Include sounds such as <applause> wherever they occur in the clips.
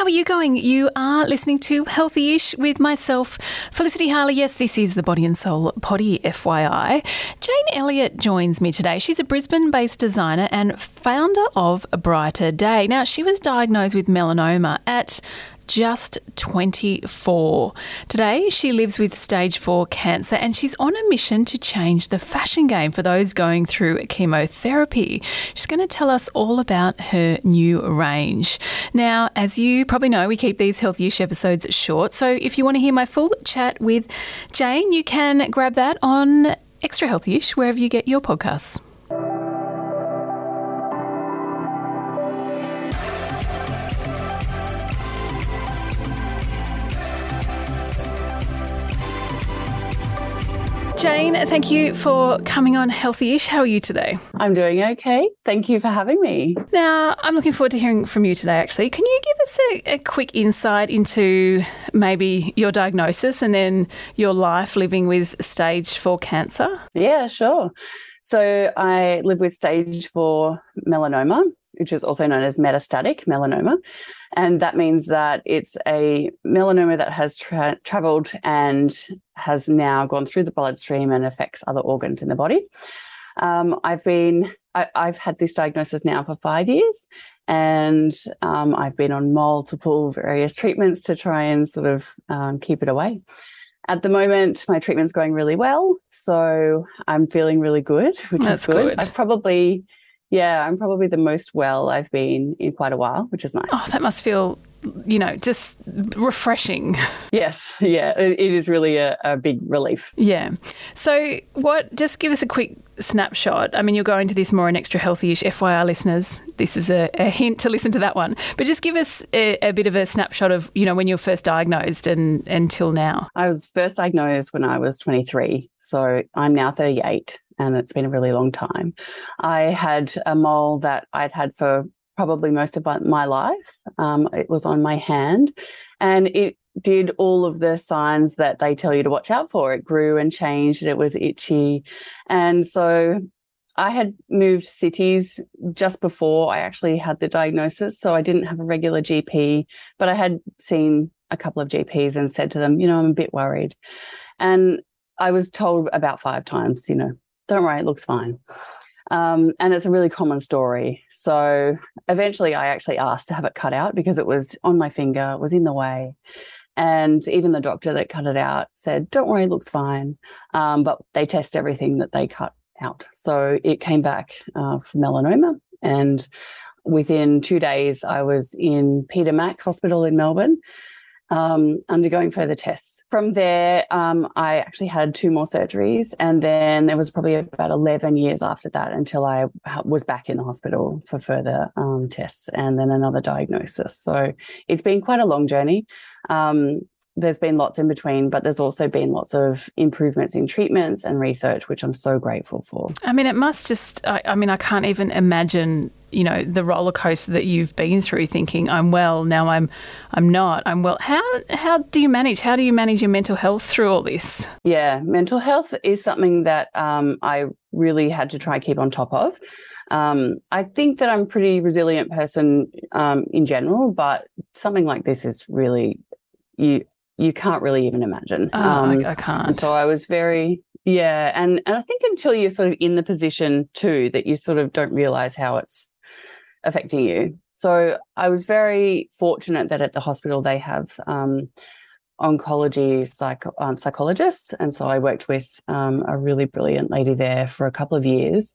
How are you going? You are listening to Healthy Ish with myself, Felicity Harley. Yes, this is the Body and Soul Potty, FYI. Jane Elliott joins me today. She's a Brisbane based designer and founder of Brighter Day. Now, she was diagnosed with melanoma at just 24. Today, she lives with stage 4 cancer and she's on a mission to change the fashion game for those going through chemotherapy. She's going to tell us all about her new range. Now, as you probably know, we keep these Healthyish episodes short. So if you want to hear my full chat with Jane, you can grab that on Extra Healthyish wherever you get your podcasts. Jane, thank you for coming on Healthyish. How are you today? I'm doing okay. Thank you for having me. Now, I'm looking forward to hearing from you today, actually. Can you give us a, a quick insight into maybe your diagnosis and then your life living with stage four cancer? Yeah, sure. So I live with stage four melanoma, which is also known as metastatic melanoma. And that means that it's a melanoma that has tra- traveled and has now gone through the bloodstream and affects other organs in the body. Um, I've been, I, have had this diagnosis now for five years, and um, I've been on multiple various treatments to try and sort of um, keep it away. At the moment, my treatment's going really well, so I'm feeling really good, which That's is good. good. I've probably yeah, I'm probably the most well I've been in quite a while, which is nice. Oh, that must feel, you know, just refreshing. <laughs> Yes, yeah, it is really a, a big relief. Yeah. So, what, just give us a quick snapshot. I mean, you'll go into this more in extra healthy-ish FYR listeners. This is a, a, hint to listen to that one. But just give us a, a, bit of a snapshot of, you know, when you were first diagnosed and until now. I was first diagnosed when I was 23. So I'm now 38 and it's been a really long time. I had a mole that I'd had for probably most of my life. Um, it was on my hand and it did all of the signs that they tell you to watch out for. It grew and changed, and it was itchy. And so I had moved cities just before I actually had the diagnosis. So I didn't have a regular GP, but I had seen a couple of GPs and said to them, you know, I'm a bit worried. And I was told about five times, you know, don't worry, it looks fine. Um, and it's a really common story. So eventually I actually asked to have it cut out because it was on my finger, was in the way. And even the doctor that cut it out said, don't worry, it looks fine. Um, but they test everything that they cut out. So it came back uh, for melanoma. And within two days, I was in Peter Mac Hospital in Melbourne um, undergoing further tests. From there, um, I actually had two more surgeries, and then there was probably about 11 years after that until I was back in the hospital for further um, tests and then another diagnosis. So it's been quite a long journey. Um, there's been lots in between, but there's also been lots of improvements in treatments and research, which I'm so grateful for. I mean, it must just, I, I mean, I can't even imagine you know the roller coaster that you've been through thinking I'm well now I'm I'm not I'm well. How how do you manage how do you manage your mental health through all this? Yeah mental health is something that um, I really had to try keep on top of. Um, I think that I'm a pretty resilient person um, in general but something like this is really you you can't really even imagine. Oh, I, um, I can't. so I was very yeah, and and I think until you're sort of in the position too that you sort of don't realize how it's affecting you. So I was very fortunate that at the hospital they have um, oncology psych- um, psychologists, and so I worked with um, a really brilliant lady there for a couple of years.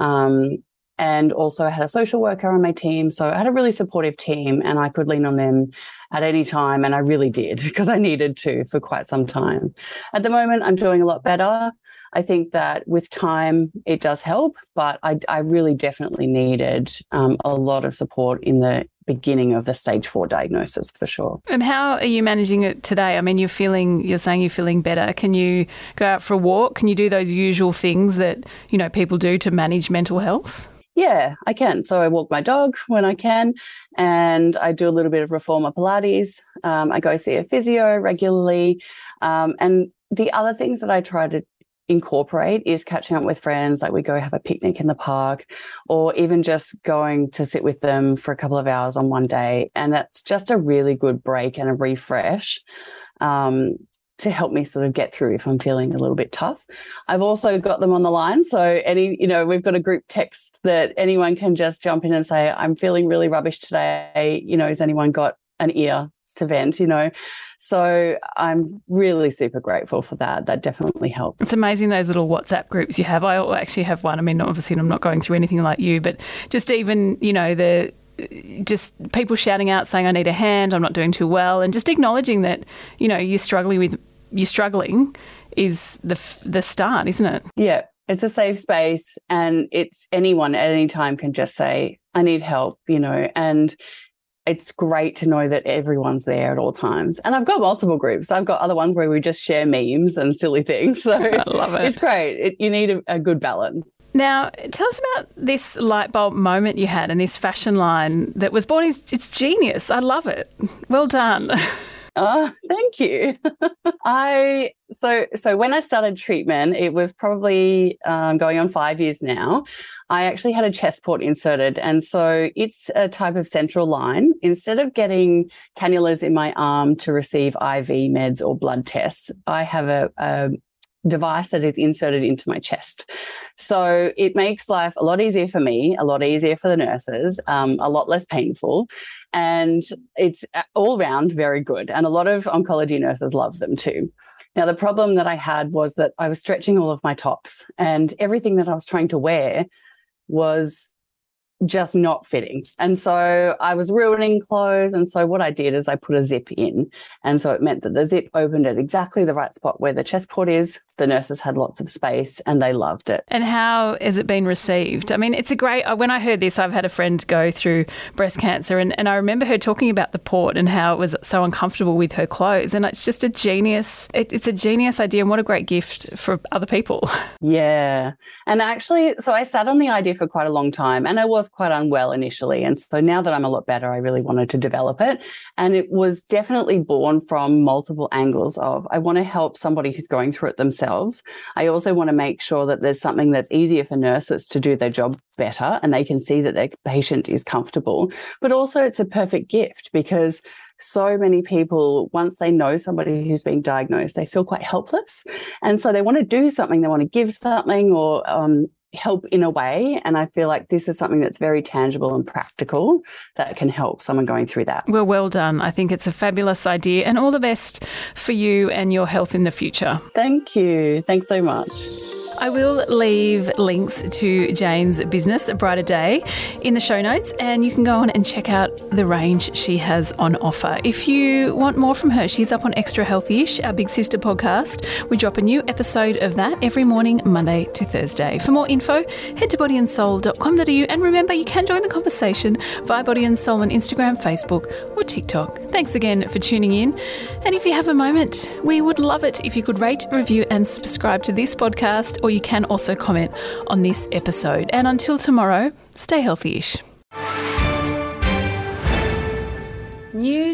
Um, and also I had a social worker on my team. So I had a really supportive team and I could lean on them at any time. And I really did <laughs> because I needed to for quite some time. At the moment, I'm doing a lot better. I think that with time, it does help, but I, I really definitely needed um, a lot of support in the beginning of the stage four diagnosis for sure. And how are you managing it today? I mean, you're feeling, you're saying you're feeling better. Can you go out for a walk? Can you do those usual things that, you know, people do to manage mental health? Yeah, I can. So I walk my dog when I can, and I do a little bit of reformer Pilates. Um, I go see a physio regularly, um, and the other things that I try to incorporate is catching up with friends, like we go have a picnic in the park, or even just going to sit with them for a couple of hours on one day. And that's just a really good break and a refresh. Um, to help me sort of get through if I'm feeling a little bit tough. I've also got them on the line. So any, you know, we've got a group text that anyone can just jump in and say, I'm feeling really rubbish today. You know, has anyone got an ear to vent, you know? So I'm really super grateful for that. That definitely helps. It's amazing those little WhatsApp groups you have. I actually have one. I mean, obviously, I'm not going through anything like you, but just even, you know, the just people shouting out saying I need a hand, I'm not doing too well, and just acknowledging that you know you're struggling with you're struggling is the the start, isn't it? Yeah, it's a safe space, and it's anyone at any time can just say I need help, you know, and it's great to know that everyone's there at all times. And I've got multiple groups. I've got other ones where we just share memes and silly things. <laughs> So I love it. It's great. It, you need a, a good balance. Now, tell us about this light bulb moment you had and this fashion line that was born. It's genius. I love it. Well done. <laughs> Oh, <laughs> thank you. <laughs> I so so when I started treatment, it was probably um, going on five years now. I actually had a chest port inserted, and so it's a type of central line. Instead of getting cannulas in my arm to receive IV meds or blood tests, I have a, a device that is inserted into my chest. So it makes life a lot easier for me, a lot easier for the nurses, um, a lot less painful. And it's uh, all round very good. And a lot of oncology nurses love them too. Now, the problem that I had was that I was stretching all of my tops and everything that I was trying to wear was just not fitting. And so I was ruining clothes. And so what I did is I put a zip in. And so it meant that the zip opened at exactly the right spot where the chest port is. The nurses had lots of space and they loved it. And how has it been received? I mean, it's a great, uh, when I heard this, I've had a friend go through breast cancer and, and I remember her talking about the port and how it was so uncomfortable with her clothes. And it's just a genius, it, it's a genius idea. And what a great gift for other people. <laughs> Yeah. And actually, so I sat on the idea for quite a long time and I was was quite unwell initially. And so now that I'm a lot better, I really wanted to develop it. And it was definitely born from multiple angles of I want to help somebody who's going through it themselves. I also want to make sure that there's something that's easier for nurses to do their job better and they can see that their patient is comfortable. But also it's a perfect gift because so many people, once they know somebody who's been diagnosed, they feel quite helpless. And so they want to do something, they want to give something or um, help in a way. And I feel like this is something that's very tangible and practical that can help someone going through that. Well, well done. I think it's a fabulous idea and all the best for you and your health in the future. Thank you. Thanks so much. I will leave links to Jane's business, Brighter Day, in the show notes, and you can go on and check out the range she has on offer. If you want more from her, she's up on Extra Healthy-ish, our big sister podcast. We drop a new episode of that every morning, Monday to Thursday. For more info, head to bodyandsoul.com.au and remember you can join the conversation via Body and Soul on Instagram, Facebook, or TikTok. Thanks again for tuning in. And if you have a moment, we would love it if you could rate, review, and subscribe to this podcast or you can also comment on this episode. And until tomorrow, stay healthy ish.